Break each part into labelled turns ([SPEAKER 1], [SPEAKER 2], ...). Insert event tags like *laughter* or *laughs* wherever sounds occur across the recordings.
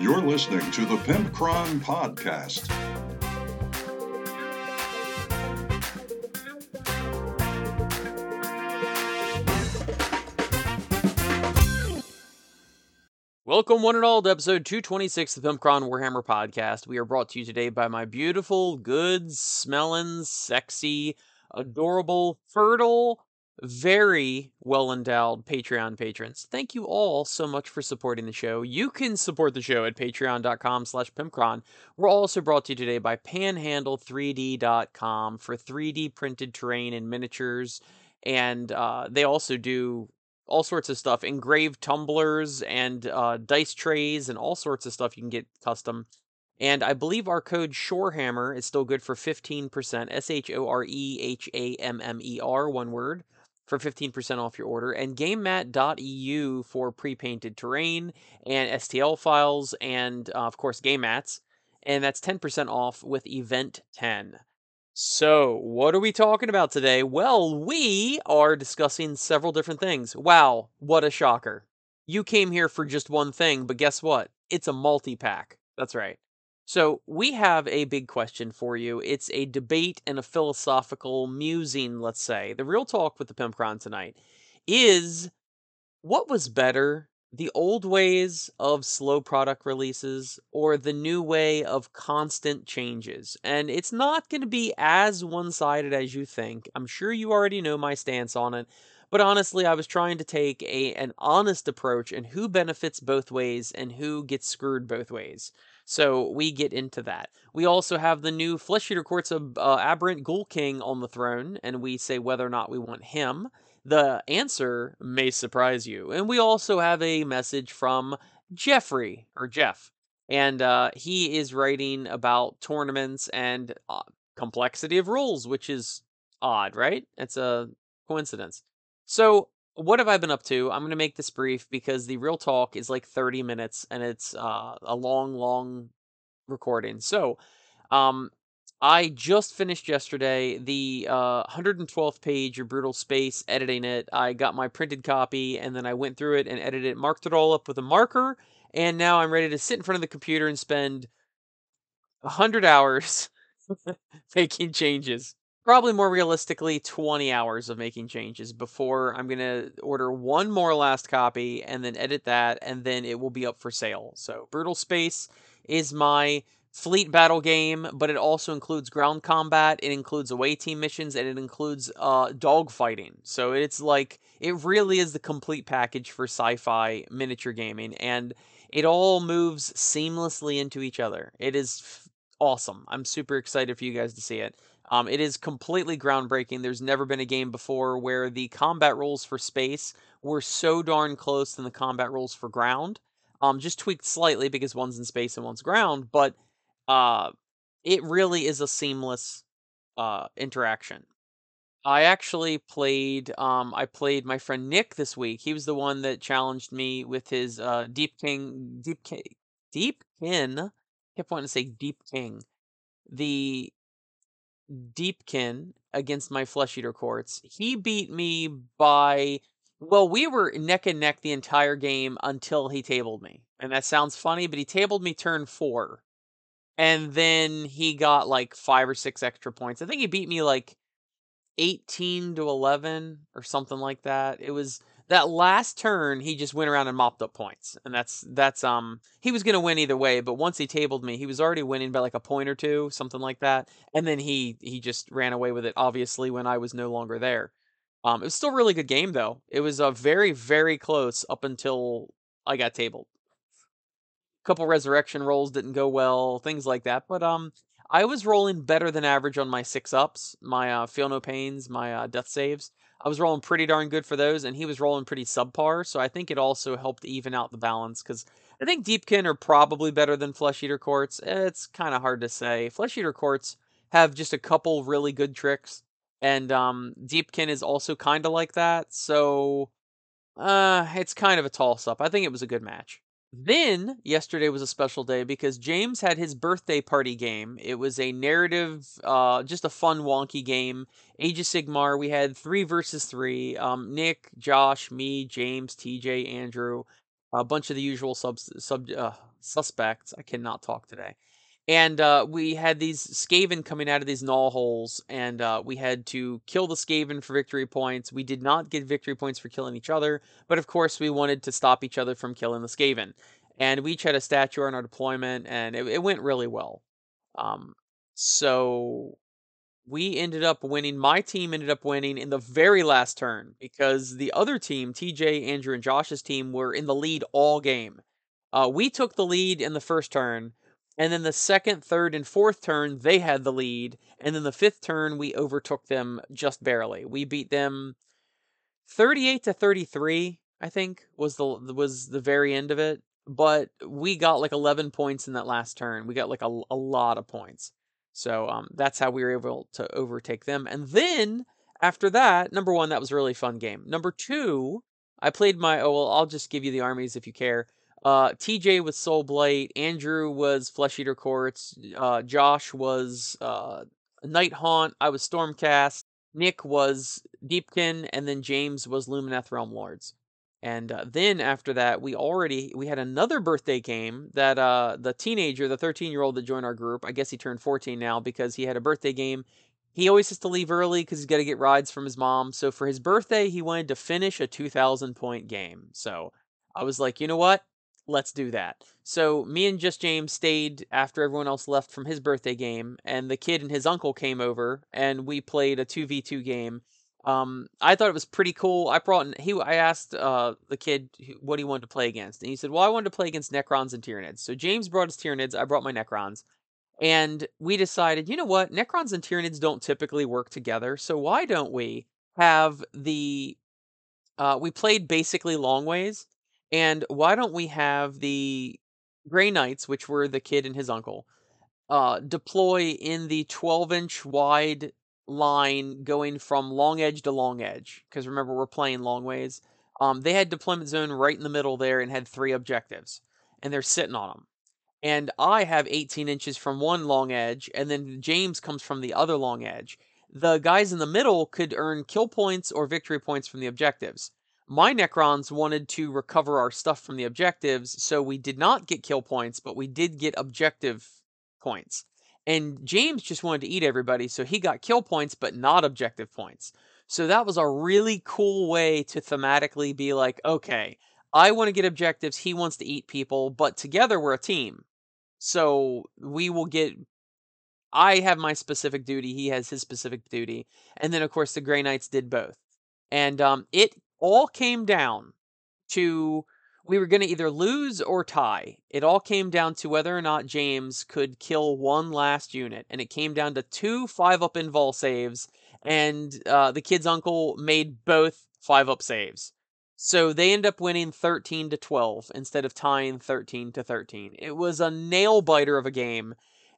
[SPEAKER 1] You're listening to the Pimpcron Podcast.
[SPEAKER 2] Welcome, one and all, to episode 226 of the Pimpcron Warhammer podcast. We are brought to you today by my beautiful, good smelling, sexy, adorable, fertile, very well endowed Patreon patrons. Thank you all so much for supporting the show. You can support the show at patreon.com slash pimpcron. We're also brought to you today by panhandle3d.com for 3D printed terrain and miniatures. And uh, they also do all sorts of stuff engraved tumblers and uh, dice trays and all sorts of stuff you can get custom and i believe our code shorehammer is still good for 15% s-h-o-r-e-h-a-m-m-e-r one word for 15% off your order and gamemat.eu for pre-painted terrain and stl files and uh, of course game mats and that's 10% off with event 10 so, what are we talking about today? Well, we are discussing several different things. Wow, what a shocker. You came here for just one thing, but guess what? It's a multi pack. That's right. So, we have a big question for you. It's a debate and a philosophical musing, let's say. The real talk with the Pimpcron tonight is what was better, the old ways of slow product releases or the new way of constant changes. And it's not going to be as one sided as you think. I'm sure you already know my stance on it. But honestly, I was trying to take a an honest approach and who benefits both ways and who gets screwed both ways. So we get into that. We also have the new Flesh Eater Courts of uh, Abhorrant Ghoul King on the throne, and we say whether or not we want him. The answer may surprise you. And we also have a message from Jeffrey, or Jeff. And uh, he is writing about tournaments and uh, complexity of rules, which is odd, right? It's a coincidence. So, what have I been up to? I'm going to make this brief because the real talk is like 30 minutes and it's uh, a long, long recording. So, um, I just finished yesterday the uh, 112th page of Brutal Space, editing it. I got my printed copy and then I went through it and edited it, marked it all up with a marker, and now I'm ready to sit in front of the computer and spend 100 hours *laughs* making changes. Probably more realistically, 20 hours of making changes before I'm going to order one more last copy and then edit that, and then it will be up for sale. So, Brutal Space is my fleet battle game, but it also includes ground combat. It includes away team missions, and it includes uh, dog fighting. So it's like it really is the complete package for sci-fi miniature gaming, and it all moves seamlessly into each other. It is awesome. I'm super excited for you guys to see it. Um, it is completely groundbreaking. There's never been a game before where the combat rules for space were so darn close than the combat rules for ground. Um, just tweaked slightly because one's in space and one's ground, but uh, it really is a seamless uh, interaction. I actually played. Um, I played my friend Nick this week. He was the one that challenged me with his uh, Deep King, Deep King, Deep Kin. Kept wanting to say Deep King. The Deepkin against my Flesh Eater Courts. He beat me by. Well, we were neck and neck the entire game until he tabled me. And that sounds funny, but he tabled me turn four and then he got like five or six extra points. I think he beat me like 18 to 11 or something like that. It was that last turn he just went around and mopped up points. And that's that's um he was to win either way, but once he tabled me, he was already winning by like a point or two, something like that. And then he he just ran away with it obviously when I was no longer there. Um it was still a really good game though. It was a uh, very very close up until I got tabled A couple resurrection rolls didn't go well, things like that. But um, I was rolling better than average on my six ups, my uh, feel no pains, my uh, death saves. I was rolling pretty darn good for those, and he was rolling pretty subpar. So I think it also helped even out the balance because I think Deepkin are probably better than Flesh Eater Courts. It's kind of hard to say. Flesh Eater Courts have just a couple really good tricks, and um, Deepkin is also kind of like that. So uh, it's kind of a toss up. I think it was a good match. Then yesterday was a special day because James had his birthday party game. It was a narrative, uh, just a fun, wonky game. Age of Sigmar. We had three versus three. Um, Nick, Josh, me, James, TJ, Andrew. a bunch of the usual sub, sub uh, suspects. I cannot talk today. And uh, we had these Skaven coming out of these gnaw holes, and uh, we had to kill the Skaven for victory points. We did not get victory points for killing each other, but of course, we wanted to stop each other from killing the Skaven. And we each had a statue on our deployment, and it, it went really well. Um, so we ended up winning. My team ended up winning in the very last turn because the other team, TJ, Andrew, and Josh's team, were in the lead all game. Uh, we took the lead in the first turn and then the second, third, and fourth turn, they had the lead. And then the fifth turn, we overtook them just barely. We beat them 38 to 33, I think, was the was the very end of it. But we got like 11 points in that last turn. We got like a, a lot of points. So um, that's how we were able to overtake them. And then after that, number one, that was a really fun game. Number two, I played my. Oh well, I'll just give you the armies if you care. Uh, TJ was Soul Blight. Andrew was Flesh Eater Courts. Uh, Josh was uh, Night Haunt. I was Stormcast. Nick was Deepkin, and then James was Lumineth Realm Lords. And uh, then after that, we already we had another birthday game that uh, the teenager, the 13 year old that joined our group. I guess he turned 14 now because he had a birthday game. He always has to leave early because he's got to get rides from his mom. So for his birthday, he wanted to finish a 2,000 point game. So I was like, you know what? Let's do that. So me and Just James stayed after everyone else left from his birthday game, and the kid and his uncle came over, and we played a two v two game. Um, I thought it was pretty cool. I brought he I asked uh the kid what he wanted to play against, and he said, "Well, I wanted to play against Necrons and Tyranids." So James brought his Tyranids, I brought my Necrons, and we decided, you know what, Necrons and Tyranids don't typically work together, so why don't we have the uh, we played basically long ways and why don't we have the Grey Knights, which were the kid and his uncle, uh, deploy in the 12 inch wide line going from long edge to long edge? Because remember, we're playing long ways. Um, they had deployment zone right in the middle there and had three objectives, and they're sitting on them. And I have 18 inches from one long edge, and then James comes from the other long edge. The guys in the middle could earn kill points or victory points from the objectives. My Necrons wanted to recover our stuff from the objectives, so we did not get kill points, but we did get objective points. And James just wanted to eat everybody, so he got kill points, but not objective points. So that was a really cool way to thematically be like, okay, I want to get objectives, he wants to eat people, but together we're a team. So we will get. I have my specific duty, he has his specific duty. And then, of course, the Grey Knights did both. And um, it all came down to we were going to either lose or tie. It all came down to whether or not James could kill one last unit, and it came down to two five up invul saves, and uh, the kid's uncle made both five up saves. So they end up winning 13 to 12 instead of tying 13 to 13. It was a nail biter of a game,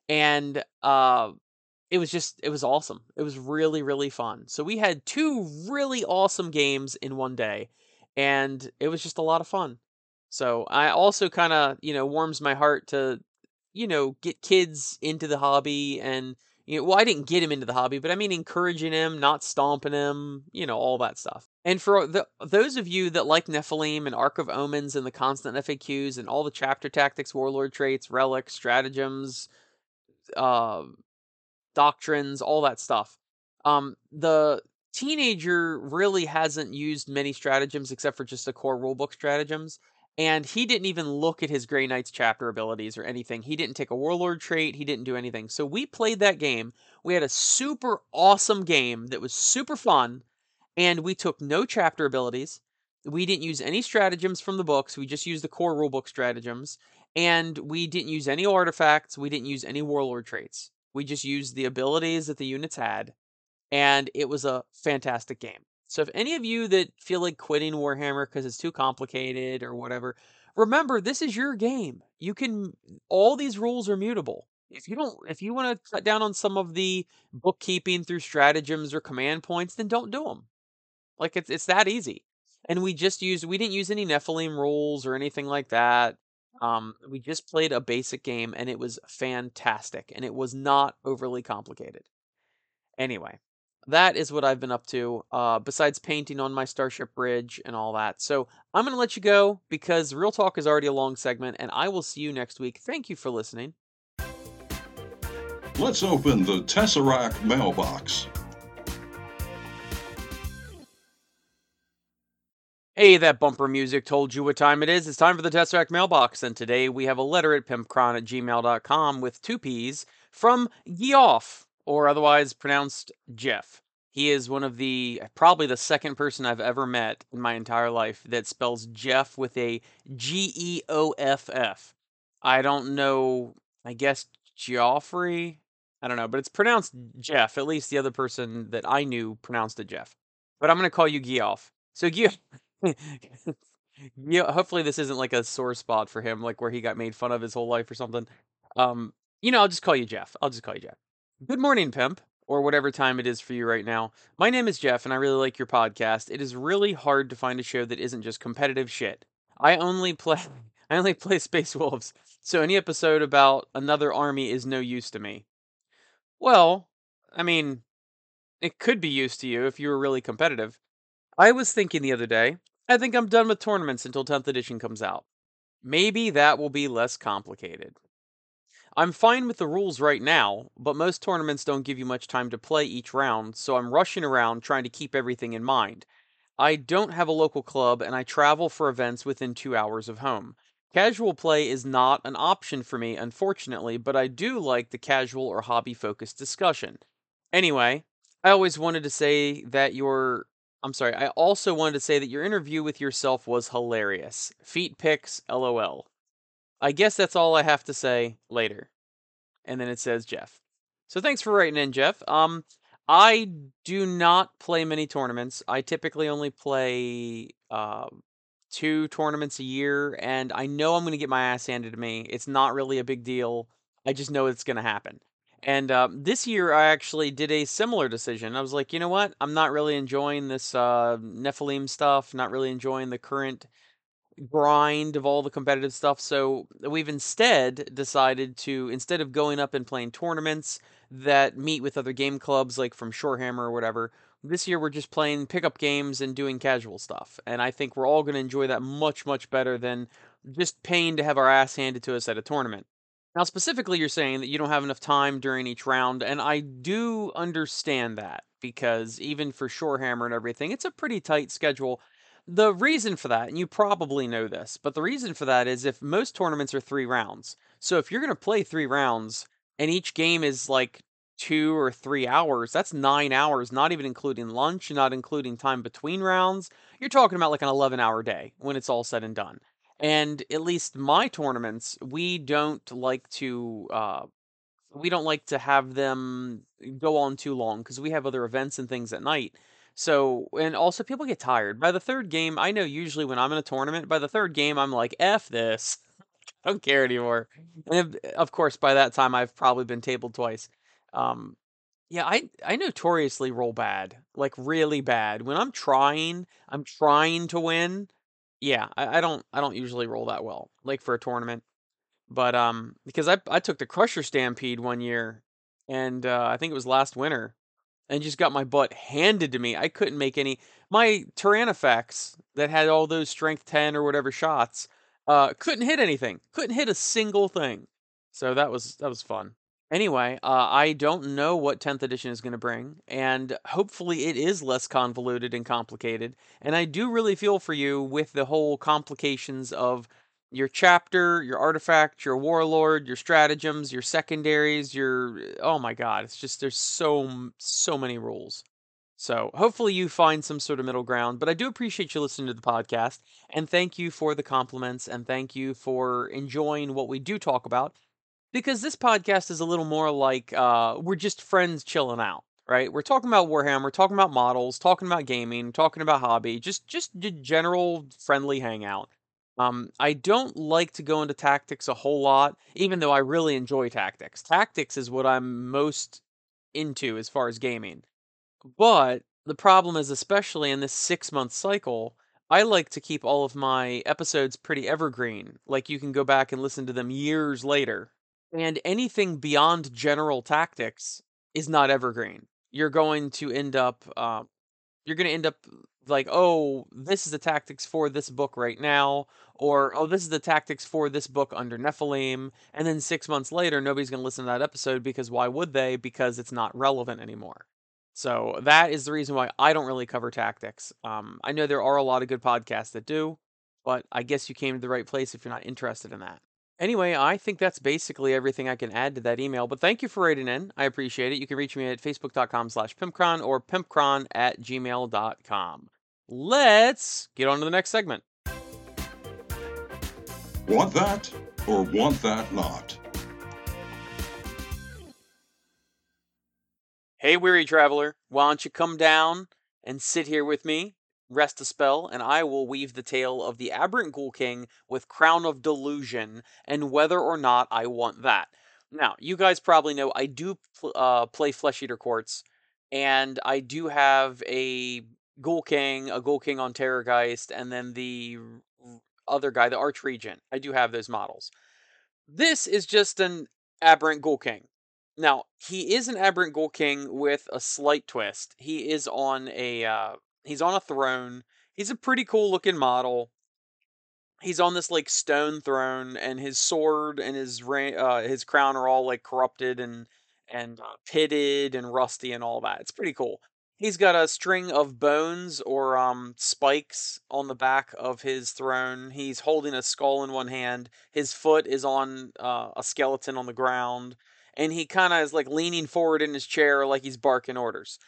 [SPEAKER 2] and uh, it was just it was awesome. It was really really fun. So we had two really awesome games in one day and it was just a lot of fun. So I also kind of, you know, warms my heart to you know, get kids into the hobby and you know, well, I didn't get him into the hobby, but I mean encouraging him, not stomping him, you know, all that stuff. And for the, those of you that like Nephilim and Ark of Omens and the constant FAQs and all the chapter tactics, warlord traits, relics, stratagems, uh, doctrines, all that stuff. Um, the teenager really hasn't used many stratagems except for just the core rulebook stratagems. And he didn't even look at his Grey Knights chapter abilities or anything. He didn't take a Warlord trait. He didn't do anything. So we played that game. We had a super awesome game that was super fun. And we took no chapter abilities. We didn't use any stratagems from the books. We just used the core rulebook stratagems. And we didn't use any artifacts. We didn't use any Warlord traits. We just used the abilities that the units had, and it was a fantastic game. So if any of you that feel like quitting Warhammer because it's too complicated or whatever, remember this is your game. You can all these rules are mutable. If you don't if you want to cut down on some of the bookkeeping through stratagems or command points, then don't do them. Like it's it's that easy. And we just used we didn't use any Nephilim rules or anything like that. Um, we just played a basic game and it was fantastic and it was not overly complicated. Anyway, that is what I've been up to, uh, besides painting on my Starship Bridge and all that. So I'm going to let you go because Real Talk is already a long segment, and I will see you next week. Thank you for listening.
[SPEAKER 1] Let's open the Tesseract mailbox.
[SPEAKER 2] Hey, that bumper music told you what time it is. It's time for the Tesseract mailbox, and today we have a letter at pimpcron at gmail.com with two P's from Geoff, or otherwise pronounced Jeff. He is one of the, probably the second person I've ever met in my entire life that spells Jeff with a G E O F F. I don't know, I guess Geoffrey? I don't know, but it's pronounced Jeff. At least the other person that I knew pronounced it Jeff. But I'm going to call you Geoff. So, Geoff. *laughs* yeah, hopefully this isn't like a sore spot for him, like where he got made fun of his whole life or something. Um, you know, I'll just call you Jeff. I'll just call you Jeff. Good morning, pimp, or whatever time it is for you right now. My name is Jeff, and I really like your podcast. It is really hard to find a show that isn't just competitive shit. I only play, *laughs* I only play Space Wolves, so any episode about another army is no use to me. Well, I mean, it could be used to you if you were really competitive. I was thinking the other day, I think I'm done with tournaments until 10th edition comes out. Maybe that will be less complicated. I'm fine with the rules right now, but most tournaments don't give you much time to play each round, so I'm rushing around trying to keep everything in mind. I don't have a local club and I travel for events within two hours of home. Casual play is not an option for me, unfortunately, but I do like the casual or hobby focused discussion. Anyway, I always wanted to say that your I'm sorry. I also wanted to say that your interview with yourself was hilarious. Feet pics, lol. I guess that's all I have to say later. And then it says Jeff. So thanks for writing in, Jeff. Um, I do not play many tournaments. I typically only play uh, two tournaments a year, and I know I'm going to get my ass handed to me. It's not really a big deal. I just know it's going to happen. And uh, this year, I actually did a similar decision. I was like, you know what? I'm not really enjoying this uh, Nephilim stuff. Not really enjoying the current grind of all the competitive stuff. So we've instead decided to, instead of going up and playing tournaments that meet with other game clubs, like from Shorehammer or whatever, this year we're just playing pickup games and doing casual stuff. And I think we're all going to enjoy that much, much better than just paying to have our ass handed to us at a tournament. Now, specifically, you're saying that you don't have enough time during each round, and I do understand that because even for Shorehammer and everything, it's a pretty tight schedule. The reason for that, and you probably know this, but the reason for that is if most tournaments are three rounds. So if you're going to play three rounds and each game is like two or three hours, that's nine hours, not even including lunch, not including time between rounds. You're talking about like an 11 hour day when it's all said and done. And at least my tournaments, we don't like to uh, we don't like to have them go on too long because we have other events and things at night. So, and also people get tired. By the third game, I know usually when I'm in a tournament, by the third game, I'm like, F this. I *laughs* don't care anymore. And if, of course, by that time, I've probably been tabled twice. Um, yeah, I, I notoriously roll bad, like really bad. When I'm trying, I'm trying to win. Yeah, I, I don't I don't usually roll that well, like for a tournament. But um, because I I took the Crusher Stampede one year, and uh, I think it was last winter, and just got my butt handed to me. I couldn't make any. My Tyrannofex that had all those Strength ten or whatever shots, uh, couldn't hit anything. Couldn't hit a single thing. So that was that was fun. Anyway, uh, I don't know what 10th edition is going to bring, and hopefully it is less convoluted and complicated. And I do really feel for you with the whole complications of your chapter, your artifact, your warlord, your stratagems, your secondaries, your oh my god, it's just there's so so many rules. So hopefully you find some sort of middle ground. But I do appreciate you listening to the podcast, and thank you for the compliments, and thank you for enjoying what we do talk about because this podcast is a little more like uh, we're just friends chilling out right? We're talking about warhammer talking about models talking about gaming talking about hobby just just general friendly hangout. Um, i don't like to go into tactics a whole lot even though i really enjoy tactics. Tactics is what i'm most into as far as gaming. But the problem is especially in this six month cycle I like to keep all of my episodes pretty evergreen. Like you can go back and listen to them years later and anything beyond general tactics is not evergreen. you're going to end up uh, you're going to end up like, oh, this is the tactics for this book right now, or oh, this is the tactics for this book under Nephilim, and then six months later, nobody's going to listen to that episode because why would they? Because it's not relevant anymore. So that is the reason why I don't really cover tactics. Um, I know there are a lot of good podcasts that do, but I guess you came to the right place if you're not interested in that. Anyway, I think that's basically everything I can add to that email, but thank you for writing in. I appreciate it. You can reach me at facebook.com slash pimpcron or pimpcron at gmail.com. Let's get on to the next segment.
[SPEAKER 1] Want that or want that not?
[SPEAKER 2] Hey, weary traveler, why don't you come down and sit here with me, rest a spell, and I will weave the tale of the Abhorrant Ghoul King with Crown of Delusion and whether or not I want that. Now, you guys probably know I do pl- uh, play Flesh Eater Courts, and I do have a Ghoul King, a Ghoul King on Terrorgeist, and then the other guy, the Archregent. I do have those models. This is just an Abhorrant Ghoul King. Now, he is an Abhorrant Ghoul King with a slight twist. He is on a uh, he's on a throne. He's a pretty cool looking model. He's on this like stone throne, and his sword and his uh, his crown are all like corrupted and and uh, pitted and rusty and all that. It's pretty cool. He's got a string of bones or um, spikes on the back of his throne. He's holding a skull in one hand. His foot is on uh, a skeleton on the ground and he kind of is like leaning forward in his chair like he's barking orders.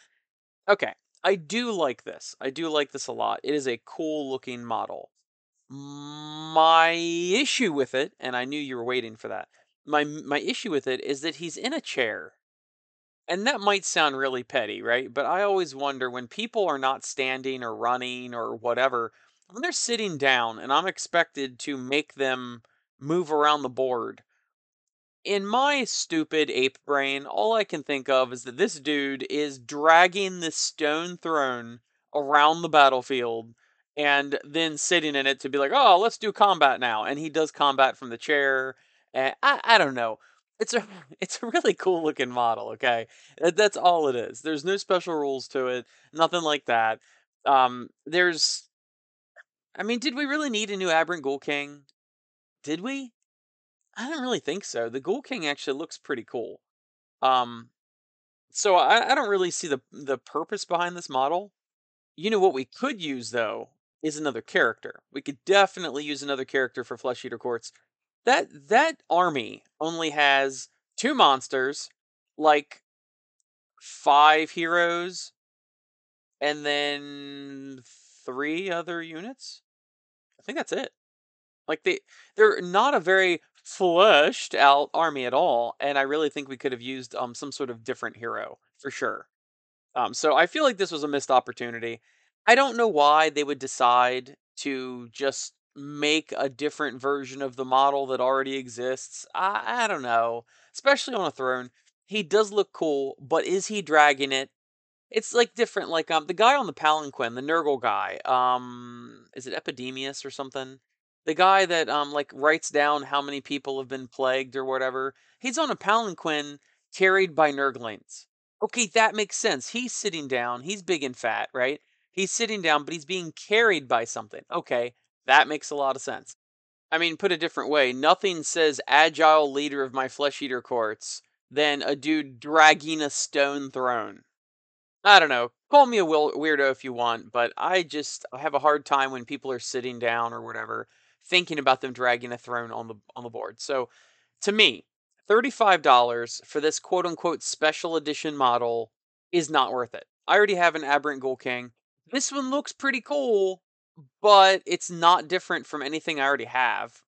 [SPEAKER 2] Okay, I do like this. I do like this a lot. It is a cool looking model. My issue with it, and I knew you were waiting for that. My my issue with it is that he's in a chair. And that might sound really petty, right? But I always wonder when people are not standing or running or whatever, when they're sitting down and I'm expected to make them move around the board, in my stupid ape brain, all I can think of is that this dude is dragging this stone throne around the battlefield and then sitting in it to be like, oh, let's do combat now. And he does combat from the chair. And I, I don't know. It's a *laughs* it's a really cool looking model. Okay, that's all it is. There's no special rules to it. Nothing like that. Um, there's, I mean, did we really need a new Abhorrant Ghoul King? Did we? I don't really think so. The Ghoul King actually looks pretty cool. Um, so I, I don't really see the the purpose behind this model. You know what we could use though is another character. We could definitely use another character for Flesh Eater Courts. That that army only has two monsters, like five heroes, and then three other units. I think that's it. Like they they're not a very fleshed out army at all, and I really think we could have used um some sort of different hero for sure. Um, so I feel like this was a missed opportunity. I don't know why they would decide to just make a different version of the model that already exists. I, I don't know, especially on a throne. He does look cool, but is he dragging it? It's like different. Like um, the guy on the palanquin, the Nurgle guy. Um, is it Epidemius or something? The guy that um like writes down how many people have been plagued or whatever, he's on a palanquin carried by Nurglings. Okay, that makes sense. He's sitting down. He's big and fat, right? He's sitting down, but he's being carried by something. Okay, that makes a lot of sense. I mean, put a different way, nothing says agile leader of my flesh eater courts than a dude dragging a stone throne. I don't know. Call me a weirdo if you want, but I just have a hard time when people are sitting down or whatever thinking about them dragging a throne on the on the board. So to me, $35 for this quote unquote special edition model is not worth it. I already have an Abhorrant Ghoul King. This one looks pretty cool, but it's not different from anything I already have.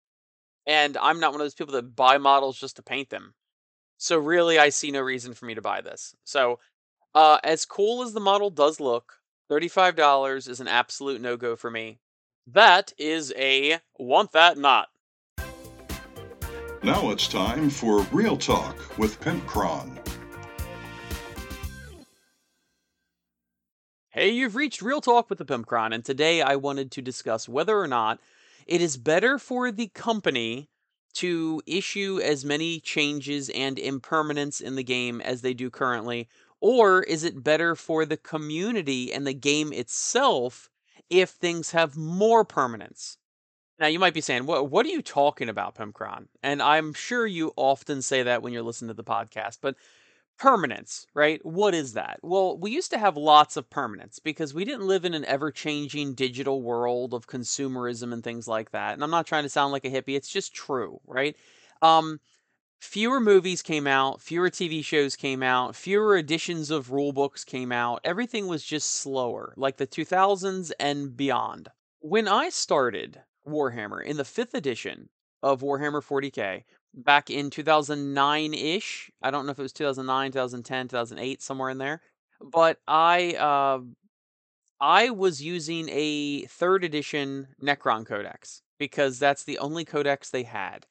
[SPEAKER 2] And I'm not one of those people that buy models just to paint them. So really I see no reason for me to buy this. So uh, as cool as the model does look, $35 is an absolute no-go for me. That is a want that not.
[SPEAKER 1] Now it's time for Real Talk with Pimpcron.
[SPEAKER 2] Hey, you've reached Real Talk with the Pimpcron, and today I wanted to discuss whether or not it is better for the company to issue as many changes and impermanence in the game as they do currently, Or is it better for the community and the game itself if things have more permanence? Now you might be saying, "What what are you talking about, Pimpcron?" And I'm sure you often say that when you're listening to the podcast, but permanence, right? What is that? Well, we used to have lots of permanence because we didn't live in an ever-changing digital world of consumerism and things like that. And I'm not trying to sound like a hippie, it's just true, right? Um fewer movies came out, fewer TV shows came out, fewer editions of rule books came out. Everything was just slower, like the 2000s and beyond. When I started Warhammer in the 5th edition of Warhammer 40K back in 2009-ish, I don't know if it was 2009, 2010, 2008 somewhere in there, but I uh I was using a 3rd edition Necron codex because that's the only codex they had.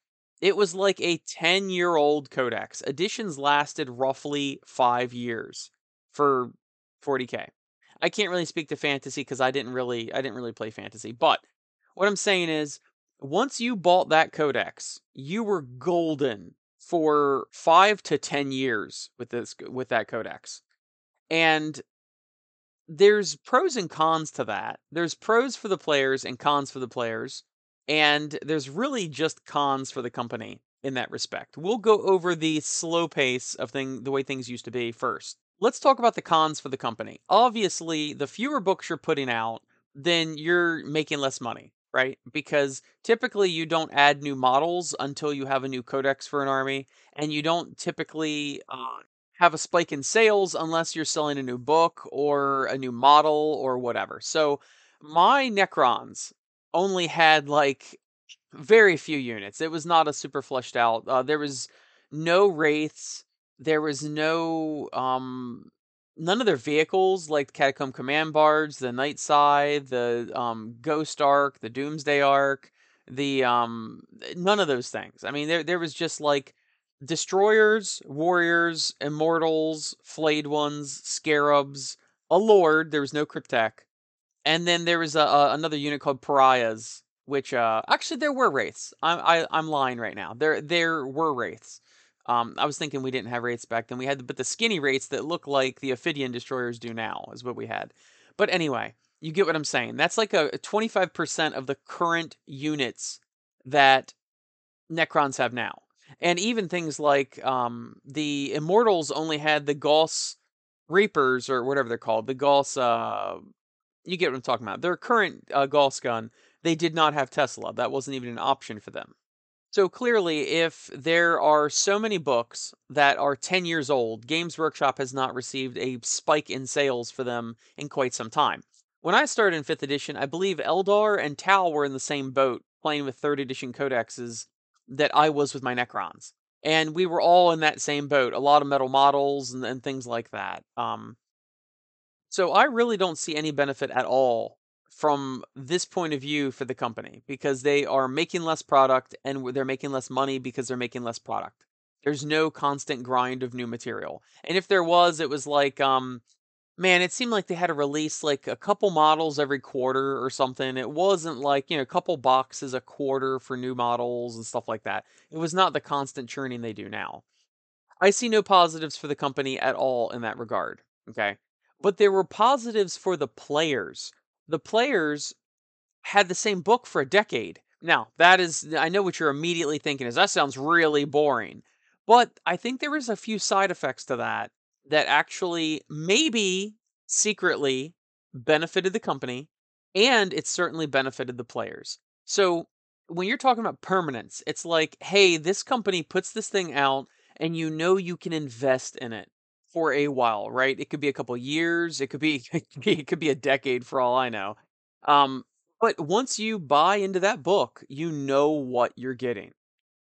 [SPEAKER 2] It was like a 10 year old codex. Editions lasted roughly five years for 40k. I can't really speak to fantasy because I didn't really I didn't really play fantasy. But what I'm saying is once you bought that codex, you were golden for five to ten years with this with that codex. And there's pros and cons to that. There's pros for the players and cons for the players. And there's really just cons for the company in that respect. We'll go over the slow pace of thing the way things used to be first. Let's talk about the cons for the company. Obviously, the fewer books you're putting out, then you're making less money, right? Because typically you don't add new models until you have a new codex for an army, and you don't typically uh, have a spike in sales unless you're selling a new book or a new model or whatever. So my Necrons only had like very few units. It was not a super fleshed out. Uh, there was no wraiths. There was no um none of their vehicles like Catacomb Command Barge, the Night Scythe, the um Ghost Ark, the Doomsday Ark, the um none of those things. I mean there there was just like destroyers, warriors, immortals, flayed ones, scarabs, a lord, there was no cryptek, and then there was a, a, another unit called Pariahs, which uh actually there were wraiths. I'm I, I'm lying right now. There there were wraiths. Um, I was thinking we didn't have wraiths back then. We had but the skinny wraiths that look like the Ophidian destroyers do now is what we had. But anyway, you get what I'm saying. That's like a 25% of the current units that Necrons have now. And even things like um, the Immortals only had the Gauss Reapers or whatever they're called, the Gauss uh, you get what I'm talking about. Their current uh, Gauss gun, they did not have Tesla. That wasn't even an option for them. So clearly, if there are so many books that are 10 years old, Games Workshop has not received a spike in sales for them in quite some time. When I started in 5th edition, I believe Eldar and Tau were in the same boat playing with 3rd edition codexes that I was with my Necrons. And we were all in that same boat. A lot of metal models and, and things like that. Um, so I really don't see any benefit at all from this point of view for the company because they are making less product and they're making less money because they're making less product. There's no constant grind of new material. And if there was, it was like um man, it seemed like they had to release like a couple models every quarter or something. It wasn't like, you know, a couple boxes a quarter for new models and stuff like that. It was not the constant churning they do now. I see no positives for the company at all in that regard. Okay but there were positives for the players. The players had the same book for a decade. Now, that is, I know what you're immediately thinking is that sounds really boring. But I think there was a few side effects to that that actually maybe secretly benefited the company and it certainly benefited the players. So when you're talking about permanence, it's like, hey, this company puts this thing out and you know you can invest in it for a while, right? It could be a couple years, *laughs* it could be it could be a decade for all I know. Um, but once you buy into that book, you know what you're getting.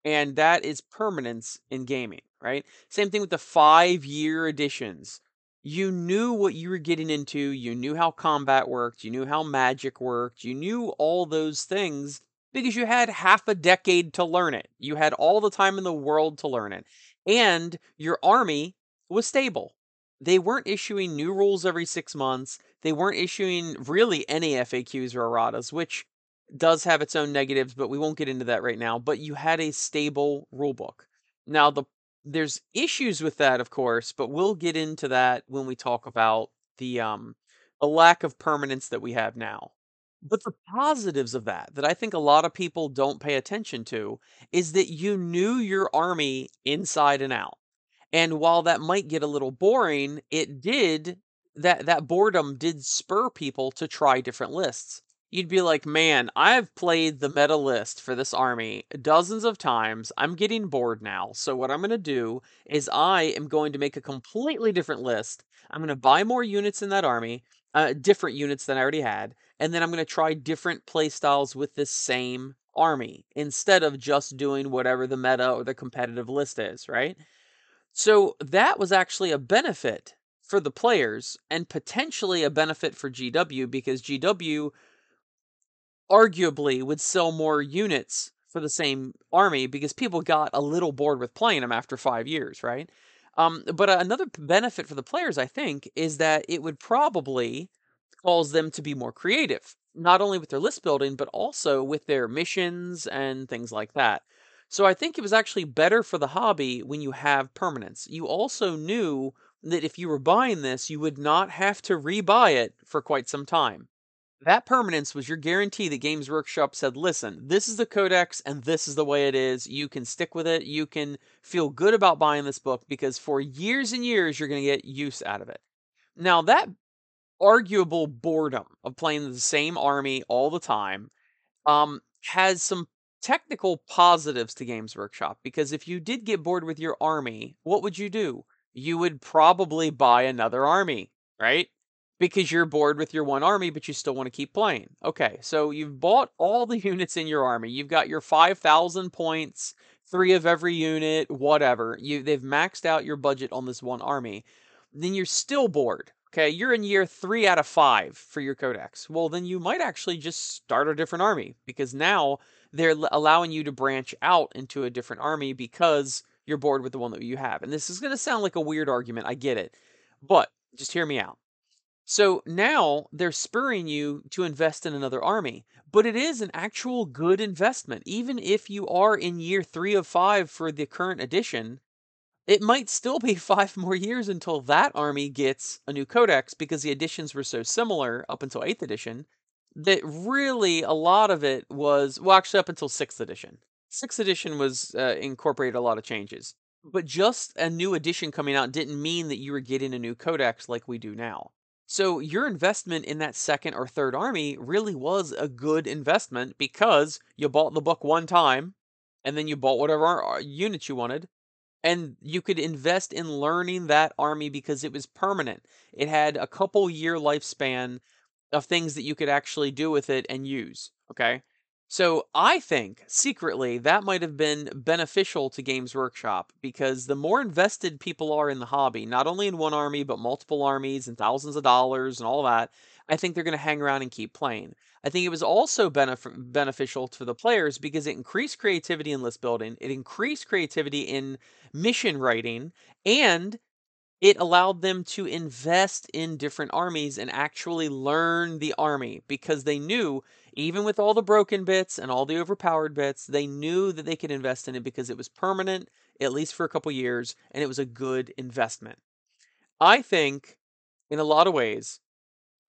[SPEAKER 2] And that is permanence in gaming, right? Same thing with the 5-year editions. You knew what you were getting into, you knew how combat worked, you knew how magic worked, you knew all those things because you had half a decade to learn it. You had all the time in the world to learn it. And your army was stable. They weren't issuing new rules every six months. They weren't issuing really any FAQs or erratas, which does have its own negatives, but we won't get into that right now. But you had a stable rulebook. Now, the there's issues with that, of course, but we'll get into that when we talk about the um the lack of permanence that we have now. But the positives of that, that I think a lot of people don't pay attention to, is that you knew your army inside and out. And while that might get a little boring, it did that that boredom did spur people to try different lists. You'd be like, "Man, I've played the meta list for this army dozens of times. I'm getting bored now. So what I'm going to do is I am going to make a completely different list. I'm going to buy more units in that army, uh, different units than I already had, and then I'm going to try different playstyles with this same army instead of just doing whatever the meta or the competitive list is, right? So that was actually a benefit for the players and potentially a benefit for GW because GW arguably would sell more units for the same army because people got a little bored with playing them after five years, right? Um, but another benefit for the players, I think, is that it would probably cause them to be more creative, not only with their list building, but also with their missions and things like that. So I think it was actually better for the hobby when you have permanence. You also knew that if you were buying this, you would not have to rebuy it for quite some time. That permanence was your guarantee that Games Workshop said, listen, this is the codex and this is the way it is. You can stick with it. You can feel good about buying this book because for years and years, you're going to get use out of it. Now, that arguable boredom of playing the same army all the time um, has some technical positives to Games Workshop because if you did get bored with your army, what would you do? You would probably buy another army, right? because you're bored with your one army, but you still want to keep playing. Okay, so you've bought all the *laughs* units in your army. You've got your 5,000 points, three of every unit, whatever. You they've maxed out your budget on this one army. Then you're still bored. Okay, you're in year three out of five for your codex. Well, then you might actually just start a different army because now they're allowing you to branch out into a different army because you're bored with the one that you have. And this is going to sound like a weird argument. I get it. But just hear me out. So now they're spurring you to invest in another army, but it is an actual good investment. Even if you are in year three of five for the current edition, it might still be *laughs* five more years until that army gets a new codex because the editions were so similar up until 8th edition that really a lot of it was, well, actually up until 6th edition. 6th edition was uh, incorporated a lot of changes. But just a new edition coming out didn't mean that you were getting a new codex like we do now. So your investment in that second or third army really was a good investment because you bought the book one time and then you bought whatever uh, units you wanted and you could invest in learning that army because it was permanent. It had a couple year lifespan of things that you could actually do with it and use, okay? So I think secretly that might have been beneficial to Games Workshop because the more invested people are in the hobby, not only in one army, but multiple armies and thousands of dollars and all that, I think they're going to hang around and keep playing. I think it was also benef- beneficial to the players because it increased creativity in list building, it increased creativity in mission writing, and it allowed them to invest in different armies and actually learn the army because they knew even with all the broken bits and all the overpowered bits, they knew that they could invest in it because it was permanent, at least for a couple years, and it was a good investment. I think, in a lot of ways,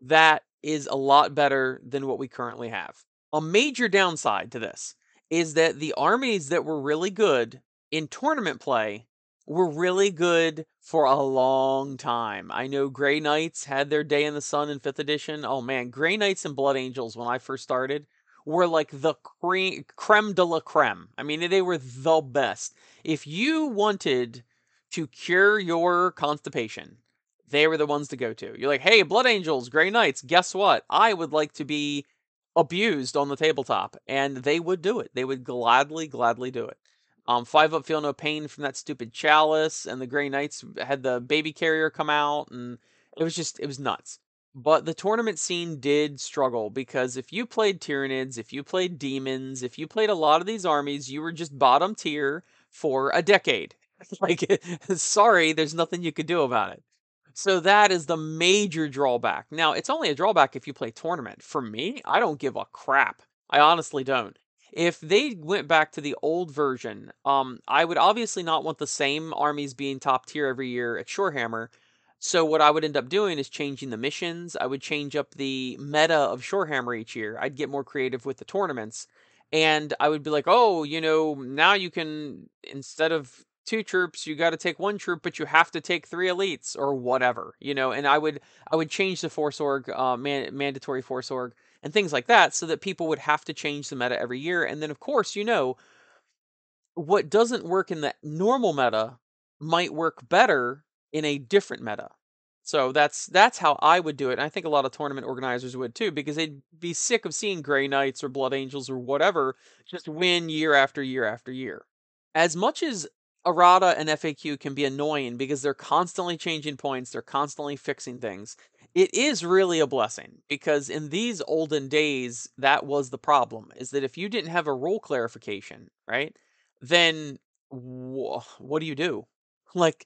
[SPEAKER 2] that is a lot better than what we currently have. A major downside to this is that the armies that were really good in tournament play were really good for a long time. I know Grey Knights had their day in the sun in 5th edition. Oh man, Grey Knights and Blood Angels when I first started were like the cre- creme de la creme. I mean, they were the best. If you wanted to cure your constipation, they were the ones to go to. You're like, hey, Blood Angels, Grey Knights, guess what? I would like to be abused on the tabletop. And they would do it. They would gladly, gladly do it. Um, Five Up Feel No Pain from that stupid Chalice, and the Grey Knights had the baby carrier come out, and it was just, it was nuts. But the tournament scene did struggle because if you played Tyranids, if you played Demons, if you played a lot of these armies, you were just bottom tier for a decade. *laughs* like, sorry, there's nothing you could do about it. So that is the major drawback. Now, it's only a drawback if you play tournament. For me, I don't give a crap. I honestly don't. If they went back to the old version, um, I would obviously not want the same armies being top tier every year at Shorehammer. So what I would end up doing is changing the missions. I would change up the meta of Shorehammer each year. I'd get more creative with the tournaments. And I would be like, oh, you know, now you can, instead of two troops you got to take one troop but you have to take three elites or whatever you know and i would i would change the force org uh, man, mandatory force org and things like that so that people would have to change the meta every year and then of course you know what doesn't work in the normal meta might work better in a different meta so that's that's how I would do it. And I think a lot of tournament organizers would too, because they'd be sick of seeing Grey Knights or Blood Angels or whatever just win year after year after year. As much as errata and FAQ can be annoying because they're constantly changing points, they're constantly fixing things. It is really a blessing because in these olden days, that was the problem is that if you didn't have a rule clarification, right, then wh- what do you do? Like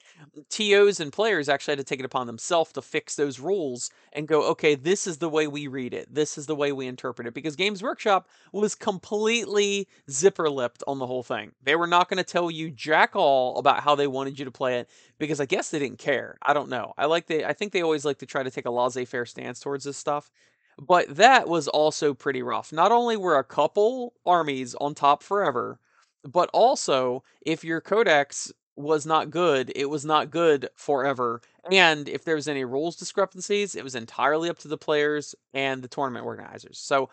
[SPEAKER 2] TOs and players actually had to take it upon themselves to fix those rules and go, okay, this is the way we read it. This is the way we interpret it. Because Games Workshop was completely zipper lipped on the whole thing. They were not going to tell you jack all about how they wanted you to play it because I guess they didn't care. I don't know. I like they I think they always like to try to take a laissez faire stance towards this stuff. But that was also pretty rough. Not only were a couple armies on top forever, but also if your codex was not good, it was not good forever. And if there was any rules discrepancies, it was entirely up to the players and the tournament organizers. So,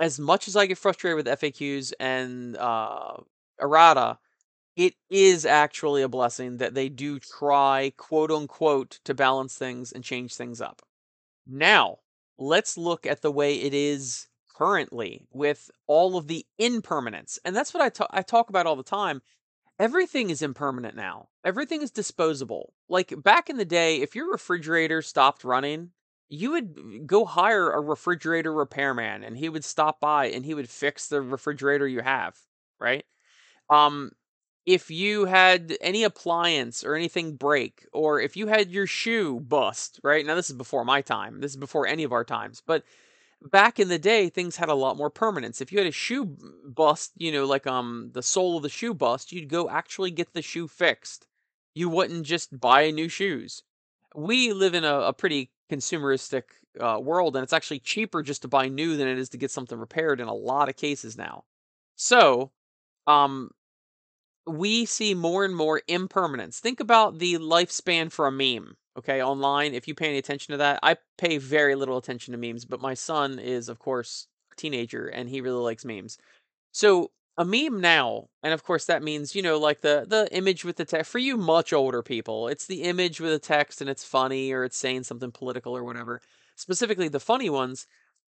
[SPEAKER 2] as much as I get frustrated with FAQs and uh, errata, it is actually a blessing that they do try, quote unquote, to balance things and change things up. Now, let's look at the way it is currently with all of the impermanence. And that's what I, ta- I talk about all the time everything is impermanent now. Everything is disposable. Like back in the day, if your refrigerator stopped running, you would go hire a refrigerator repairman and he would stop by and he would fix the refrigerator you have, right? Um if you had any appliance or anything break or if you had your shoe bust, right? Now this is before my time. This is before any of our times. But back in the day, things had a lot more permanence. If you had a shoe bust, you know, like um the sole of the shoe bust, you'd go actually get the shoe fixed. You wouldn't just buy new shoes. We live in a, a pretty consumeristic uh, world, and it's actually cheaper just to buy new than it is to get something repaired in a lot of cases now. So, um, we see more and more impermanence. Think about the lifespan for a meme okay, online. If you pay any attention to that, I pay very little attention to memes, but my son is, of course, a teenager and he really likes memes. So a meme now, and of course that means you know like the the image with the text. For you much older people, it's the image with the text and it's funny or it's saying something political or whatever. Specifically, the funny ones.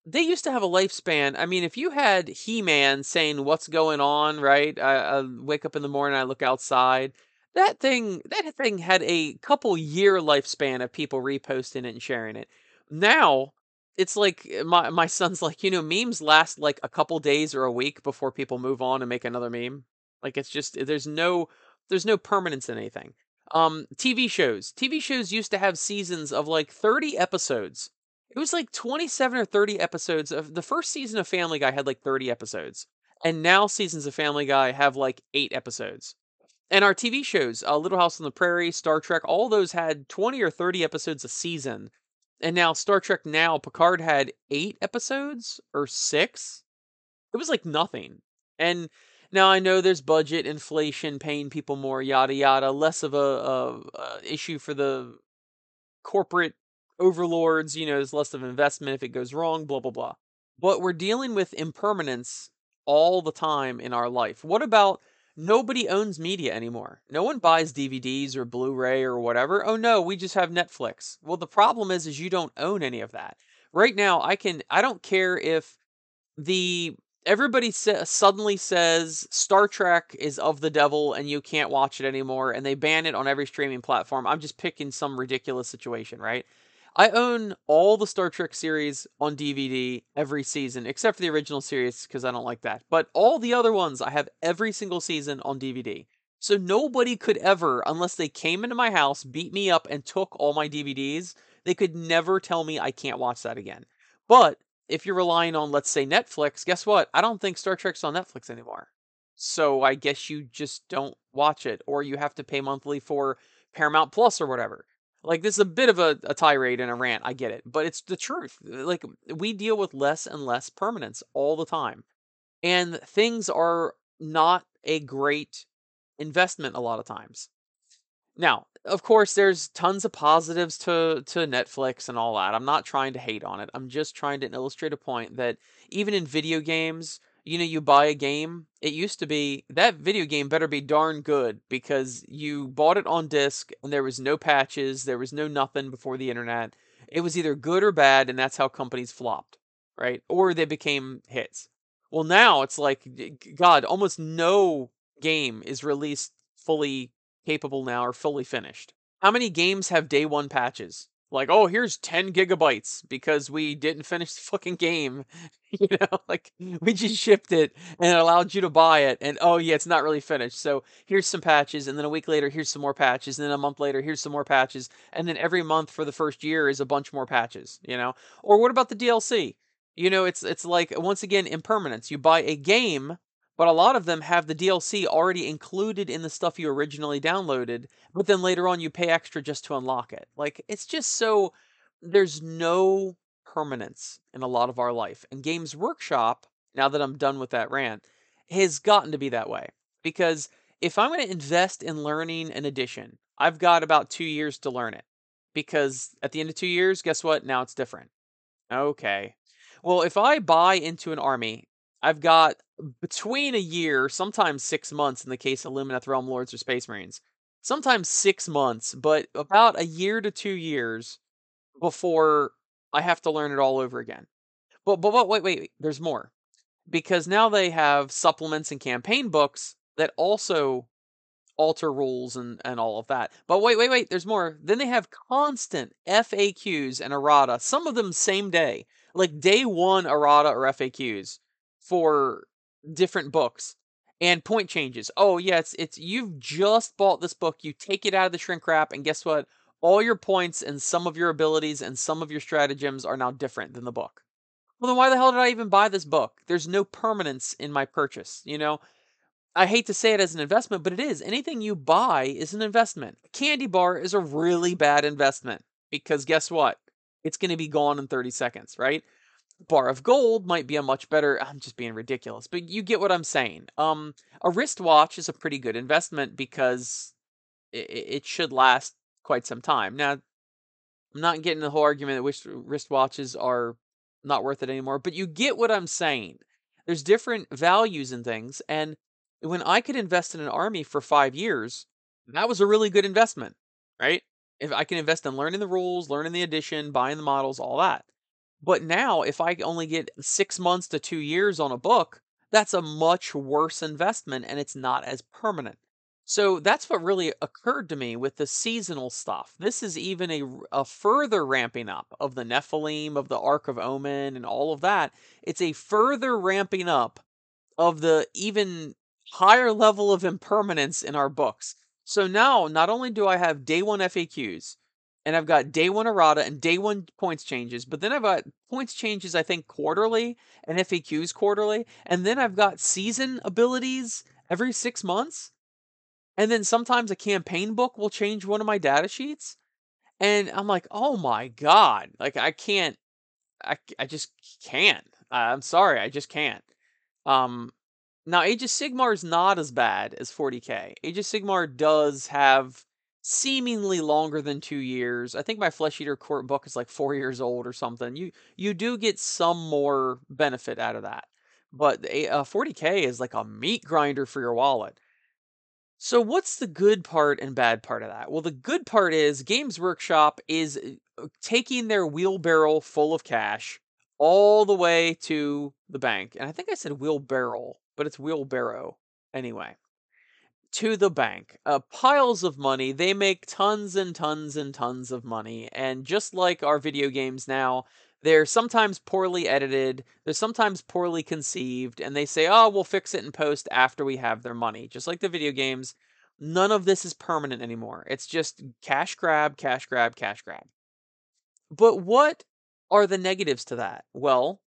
[SPEAKER 2] They used to have a lifespan. I mean, if you had He Man saying what's going on, right? I, I wake up in the morning, I look outside that thing that thing had a couple year lifespan of people reposting it and sharing it. Now it's like eh, my my son's *laughs* like, you know, memes last like a couple days or a week before people move on and make another meme. Like it's just there's no there's no permanence in anything. Um TV shows. TV shows used to have seasons of like 30 episodes. It was like 27 or 30 episodes of the first season of Family Guy had like 30 episodes. And now seasons of Family Guy have like 8 episodes and our TV shows, uh, Little House on the Prairie, Star Trek, all those had 20 or 30 episodes a season. And now Star Trek Now, Picard had eight episodes or six. It was like nothing. And now I know there's budget, inflation, paying people more, yada yada. Less of a, a, a issue for the corporate overlords. You know, there's less of investment if it goes wrong. Blah blah blah. But we're dealing with impermanence all the time in our life. What about Nobody owns media anymore. No one buys DVDs or Blu-ray or whatever. Oh no, we just have Netflix. Well, the problem is is you don't own any of that. Right now, I can I don't care if the everybody sa- suddenly says Star Trek is of the devil and you can't watch it anymore and they ban it on every streaming platform. I'm just picking some ridiculous situation, right? I own all the Star Trek series on DVD every season, except for the original series because I don't like that. But all the other ones, I have every single season on DVD. So nobody could ever, unless they came into my house, beat me up, and took all my DVDs, they could never tell me I can't watch that again. But if you're relying on, let's say, Netflix, guess what? I don't think Star Trek's on Netflix anymore. So I guess you just don't watch it, or you have to pay monthly for Paramount Plus or whatever. Like this is a bit of a, a tirade and a rant, I get it, but it's the truth. Like we deal with less and less permanence all the time. And things are not a great investment a lot of times. Now, of course, there's tons of positives to, to Netflix and all that. I'm not trying to hate on it. I'm just trying to illustrate a point that even in video games, you know, you buy a game, it used to be that video game better be darn good because you bought it on disc and there was no patches, there was no nothing before the internet. It was either good or bad, and that's how companies flopped, right? Or they became hits. Well, now it's like, God, almost no game is released fully capable now or fully finished. How many games have day one patches? Like, oh, here's 10 gigabytes because we didn't finish the fucking game. *laughs* you know, like we just shipped it and it allowed you to buy it. And oh, yeah, it's not really finished. So here's some patches. And then a week later, here's some more patches. And then a month later, here's some more patches. And then every month for the first year is a bunch more patches, you know? Or what about the DLC? You know, it's it's like once again impermanence. You buy a game but a lot of them have the DLC already included in the stuff you originally downloaded, but then later on you pay extra just to unlock it. Like, it's just so. There's no permanence in a lot of our life. And Games Workshop, now that I'm done with that rant, has gotten to be that way. Because if I'm going to invest in learning an edition, I've got about two years to learn it. Because at the end of two years, guess what? Now it's different. Okay. Well, if I buy into an army I've got between a year, sometimes six months in the case of Lumineth Realm Lords or Space Marines, sometimes six months, but about a year to two years before I have to learn it all over again. But but, but wait, wait, wait, there's more. Because now they have supplements and campaign books that also alter rules and, and all of that. But wait, wait, wait, there's more. Then they have constant FAQs and errata, some of them same day. Like day one errata or FAQs for different books and point changes. Oh yeah, it's it's you've just bought this book, you take it out of the shrink wrap, and guess what? All your points and some of your abilities and some of your stratagems are now different than the book. Well then why the hell did I even buy this book? There's no permanence in my purchase, you know? I hate to say it as an investment, but it is. Anything you buy is an investment. A candy bar is a really bad investment because guess what? It's going to be gone in 30 seconds, right? Bar of gold might be a much better *sighs* i'm just being ridiculous but you get what i'm saying. Um a wristwatch is a pretty good investment because it, it should last quite some time. Now i'm not getting the whole argument that wristwatches are not worth it anymore but you get what i'm saying. There's different values in things and when i could invest in an army for five years that was a really good investment right? If i can invest in learning the rules learning the edition buying the models all that but now, if I only get six months to two years on a book, that's a much worse investment and it's not as permanent. So that's what really occurred to me with the seasonal stuff. This is even a, a further ramping up of the Nephilim, of the Ark of Omen, and all of that. It's a further ramping up of the even higher level of impermanence in our books. So now, not only do I have day one FAQs, and I've got day one errata and day one points changes, but then I've got points changes, I think, quarterly and FAQs quarterly, and then I've got season abilities every six months. And then sometimes a campaign book will change one of my data sheets. And I'm like, oh my God. Like, I can't, I, I just can't. I'm sorry, I just can't. Um, now, Age of Sigmar is not as bad as 40k. Age of Sigmar does have seemingly longer than two years. I think my Flesh Eater Court book is like four years old or something. You you do get some more benefit out of that, but a, a 40k is like a meat grinder for your wallet. So what's the good part and bad part of that? Well, the good part is Games Workshop is uh, taking their wheelbarrow full of cash all the way to the bank. And I think I said wheelbarrow, but it's wheelbarrow anyway to the bank. Uh, piles of money. They make tons and tons and tons of money. And just like our video games now, they're sometimes poorly edited, they're sometimes poorly conceived, and they say, oh, we'll fix it in post after we have their money. Just like the video games, none of this is permanent anymore. It's just cash grab, cash grab, cash grab. But what are the negatives to that? Well,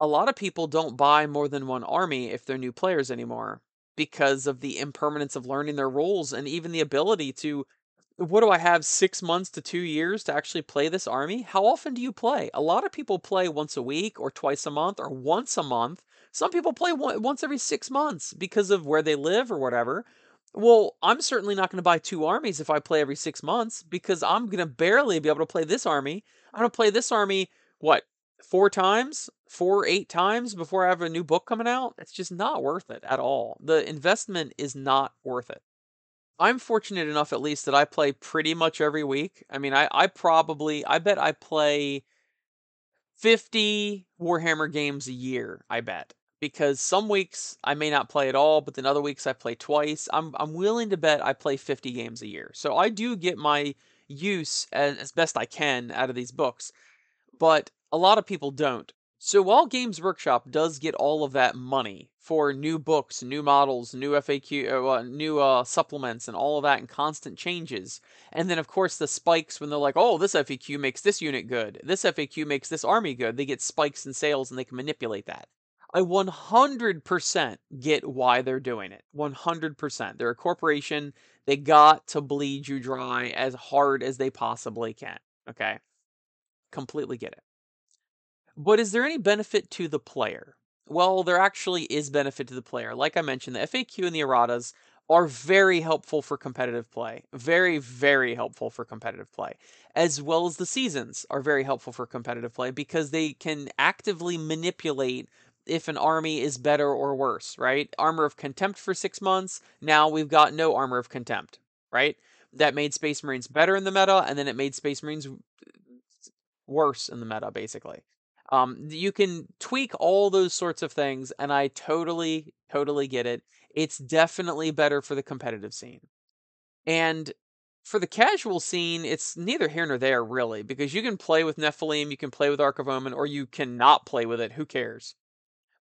[SPEAKER 2] a lot of people don't buy more than one army if they're new players anymore because of the impermanence of learning their rules and even the ability to what do I have 6 months to 2 years to actually play this army? How often do you play? A lot of people play once a week or twice a month or once a month. Some people play once every 6 months because of where they live or whatever. Well, I'm certainly not going to buy two armies if I play every 6 months because I'm going to barely be able to play this army. I'm going to play this army what? Four times, four, eight times before I have a new book coming out. It's just not worth it at all. The investment is not worth it. I'm fortunate enough, at least, that I play pretty much every week. I mean, I, I probably, I bet I play 50 Warhammer games a year, I bet. Because some weeks I may not play at all, but then other weeks I play twice. I'm, I'm willing to bet I play 50 games a year. So I do get my use as, as best I can out of these books. But a lot of people don't. So while Games Workshop does get all of that money for new books, new models, new FAQ, uh, new uh, supplements, and all of that, and constant changes, and then of course the spikes when they're like, "Oh, this FAQ makes this unit good. This FAQ makes this army good." They get spikes in sales, and they can manipulate that. I 100% get why they're doing it. 100%. They're a corporation. They got to bleed you dry as hard as they possibly can. Okay? Completely get it. But is there any benefit to the player? Well, there actually is benefit to the player. Like I mentioned, the FAQ and the erratas are very helpful for competitive play. Very, very helpful for competitive play. As well as the seasons are very helpful for competitive play because they can actively manipulate if an army is better or worse, right? Armor of Contempt for six months. Now we've got no Armor of Contempt, right? That made Space Marines better in the meta, and then it made Space Marines worse in the meta, basically. Um, you can tweak all those sorts of things, and I totally, totally get it. It's definitely better for the competitive scene. And for the casual scene, it's neither here nor there, really, because you can play with Nephilim, you can play with Ark of Omen, or you cannot play with it. Who cares?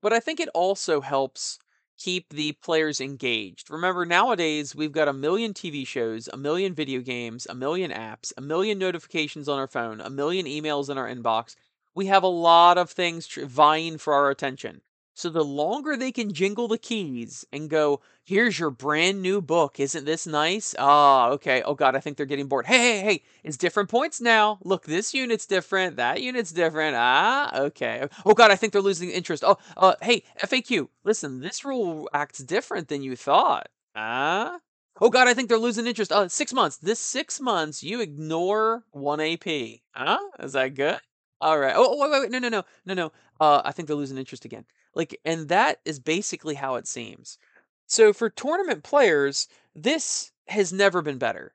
[SPEAKER 2] But I think it also helps keep the players engaged. Remember, nowadays we've got a million TV shows, a million video games, a million apps, a million notifications on our phone, a million emails in our inbox, we have a lot of things tr- vying for our attention. So the longer they can jingle the keys and go, here's your brand new book. Isn't this nice? Ah, okay. Oh God, I think they're getting bored. Hey, hey, hey, it's different points now. Look, this unit's different. That unit's different. Ah, okay. Oh God, I think they're losing interest. Oh, uh, hey, FAQ, listen, this rule acts different than you thought. Ah? Oh God, I think they're losing interest. Uh, six months. This six months, you ignore one AP. Huh? Is that good? All right. Oh, wait, wait, wait. No, no, no, no, no. Uh, I think they're losing interest again. Like, and that is basically how it seems. So for tournament players, this has never been better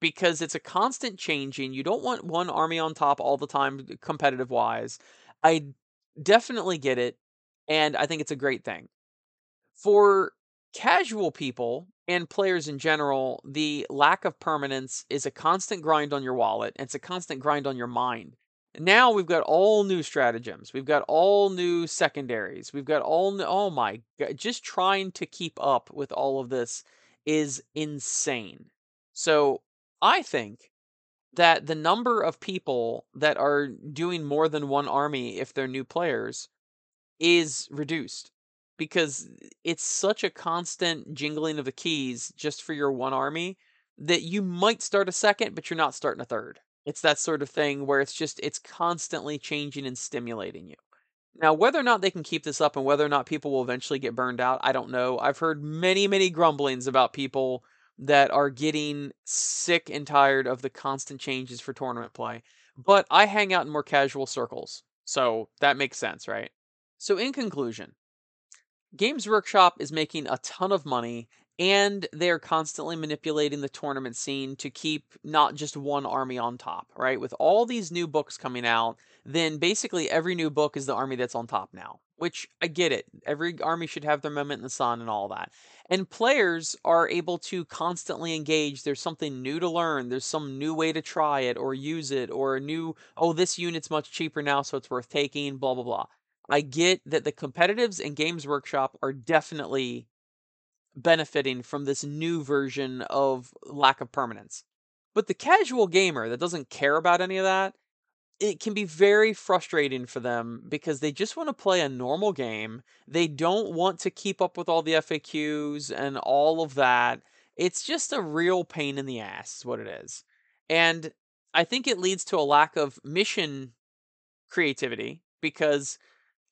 [SPEAKER 2] because it's a constant changing. You don't want one army on top all the time, competitive wise. I definitely get it, and I think it's a great thing. For casual people and players in general, the lack of permanence is a constant grind on your wallet. and It's a constant grind on your mind now we've got all new stratagems. We've got all new secondaries. We've got all new, oh my god, just trying to keep up with all of this is insane. So, I think that the number of people that are doing more than one army if they're new players is reduced because it's such a constant jingling of the keys just for your one army that you might start a second but you're not starting a third. It's that sort of thing where it's just it's constantly changing and stimulating you. Now, whether or not they can keep this up and whether or not people will eventually get burned out, I don't know. I've heard many, many grumblings about people that are getting sick and tired of the constant changes for tournament play. But I hang out in more casual circles, so that makes sense, right? So, in conclusion, Games Workshop is making a ton of money and they're constantly manipulating the tournament scene to keep not just one army on top, right? With all these new books coming out, then basically every new book is the army that's on top now, which I get it. Every army should have their moment in the sun and all that. And players are able to constantly engage. There's something new to learn, there's some new way to try it or use it, or a new, oh, this unit's much cheaper now, so it's worth taking, blah, blah, blah. I get that the competitives and Games Workshop are definitely benefiting from this new version of lack of permanence. But the casual gamer that doesn't care about any of that, it can be very frustrating for them because they just want to play a normal game. They don't want to keep up with all the FAQs and all of that. It's just a real pain in the ass, is what it is. And I think it leads to a lack of mission creativity because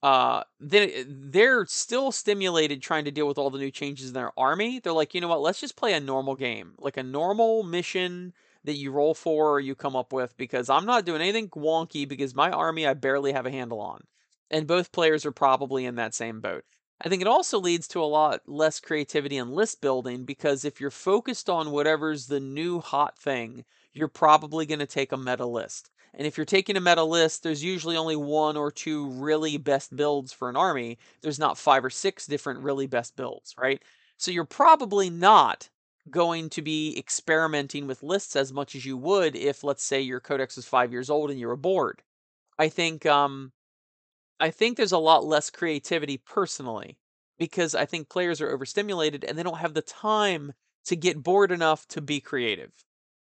[SPEAKER 2] uh they they're still stimulated trying to deal with all the new changes in their army. They're like, you know what, let's just play a normal game. Like a normal mission that you roll for or you come up with because I'm not doing anything wonky because my army I barely have a handle on. And both players are probably in that same boat. I think it also leads to a lot less creativity and list building because if you're focused on whatever's the new hot thing, you're probably going to take a meta list. And if you're taking a meta list, there's usually only one or two really best builds for an army. There's not five or six different really best builds, right? So you're probably not going to be experimenting with lists as much as you would if, let's say, your codex was five years old and you are bored. I think um, I think there's a lot less creativity personally because I think players are overstimulated and they don't have the time to get bored enough to be creative.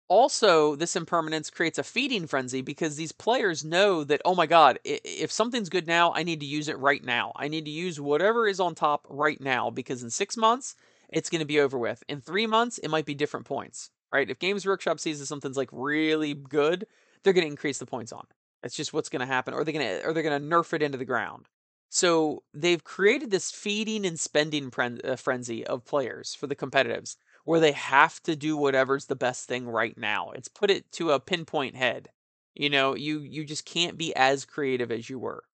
[SPEAKER 2] Also, this impermanence creates a feeding frenzy because these players know that, oh my god, if something's good now, I need to use it right now. I need to use whatever is on top right now because in six months, it's going to be over with. In three months, it might be different points, right? If Games Workshop sees that something's like really good, they're going to increase the points on it. That's just what's going to happen, or they're going to or they're going to nerf it into the ground. So they've created this feeding and spending uh, frenzy of players for the competitives, where they have to do whatever's the best thing right now. It's put it to a pinpoint head. You know, you you just can't be as creative as you were.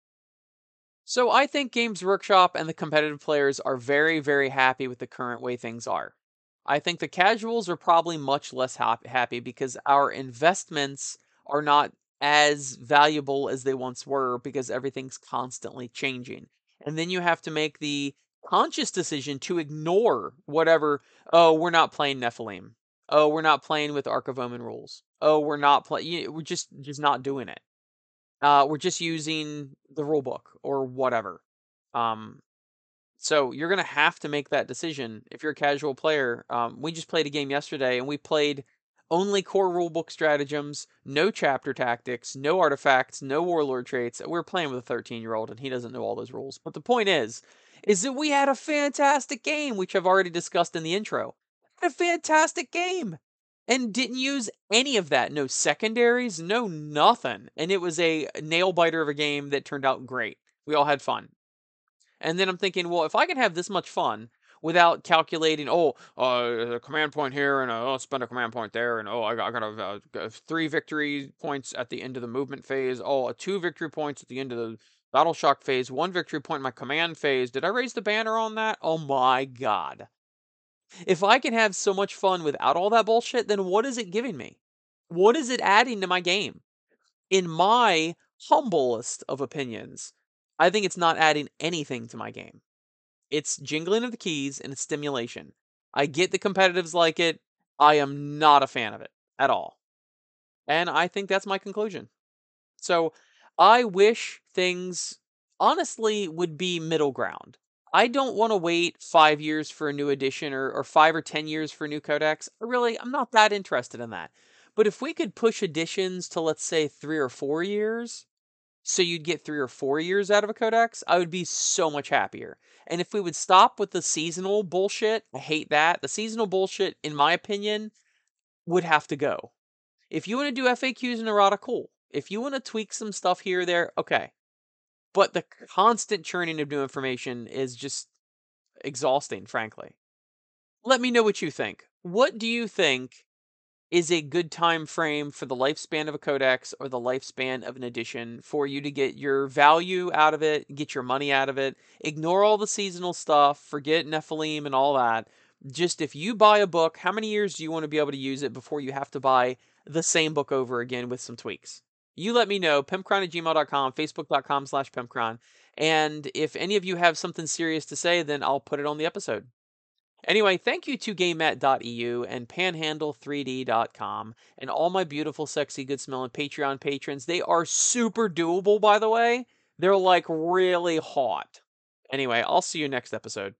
[SPEAKER 2] So I think Games Workshop and the competitive players are very, very happy with the current way things are. I think the casuals are probably much less happy because our investments are not as valuable as they once were because everything's constantly changing. And then you have to make the conscious decision to ignore whatever, oh, we're not playing Nephilim. Oh, we're not playing with Ark of Omen rules. Oh, we're not playing, we're just, just not doing it. Uh, we're just using the rule book or whatever. Um, so you're to have to make that decision if you're a casual player. Um, we just played a game yesterday and we played only core rulebook stratagems, no chapter tactics, no artifacts, no warlord traits. We are playing with a 13 year old and he doesn't know all those rules. But the point is, is that we had a fantastic game, which I've already discussed in the intro. A fantastic game and didn't use any of that. No secondaries, no nothing. And it was a nail biter of a game that turned out great. We all had fun. And then I'm thinking, well, if I can have this much fun without calculating, oh, uh, a command point here and uh, I'll spend a command point there, and oh, I got, I got a, uh, three victory points at the end of the movement phase, oh, a two victory points at the end of the battle shock phase, one victory point in my command phase. Did I raise the banner on that? Oh my god. If I can have so much fun without all that bullshit, then what is it giving me? What is it adding to my game? In my humblest of opinions, I think it's not adding anything to my game. It's jingling of the keys and it's stimulation. I get the competitives like it. I am not a fan of it at all. And I think that's my conclusion. So I wish things honestly would be middle ground. I don't want to wait five years for a new edition or, or five or 10 years for a new codex. Really, I'm not that interested in that. But if we could push editions to, let's say, three or four years, so you'd get three or four years out of a codex, I would be so much happier. And if we would stop with the seasonal bullshit, I hate that. The seasonal bullshit, in my opinion, would have to go. If you want to do FAQs and errata, cool. If you want to tweak some stuff here or there, okay. But the constant churning of new information is just exhausting, frankly. Let me know what you think. What do you think is a good time frame for the lifespan of a codex or the lifespan of an edition for you to get your value out of it, get your money out of it, ignore all the seasonal stuff, forget Nephilim and all that. Just if you buy a book, how many years do you want to be able to use it before you have to buy the same book over again with some tweaks? You let me know, pimpcron at gmail.com, facebook.com slash pimpcron. And if any of you have something serious to say, then I'll put it on the episode. Anyway, thank you to GameMat.eu and Panhandle3D.com and all my beautiful, sexy, good smelling Patreon patrons. They are super doable, by the way. They're like really hot. Anyway, I'll see you next episode.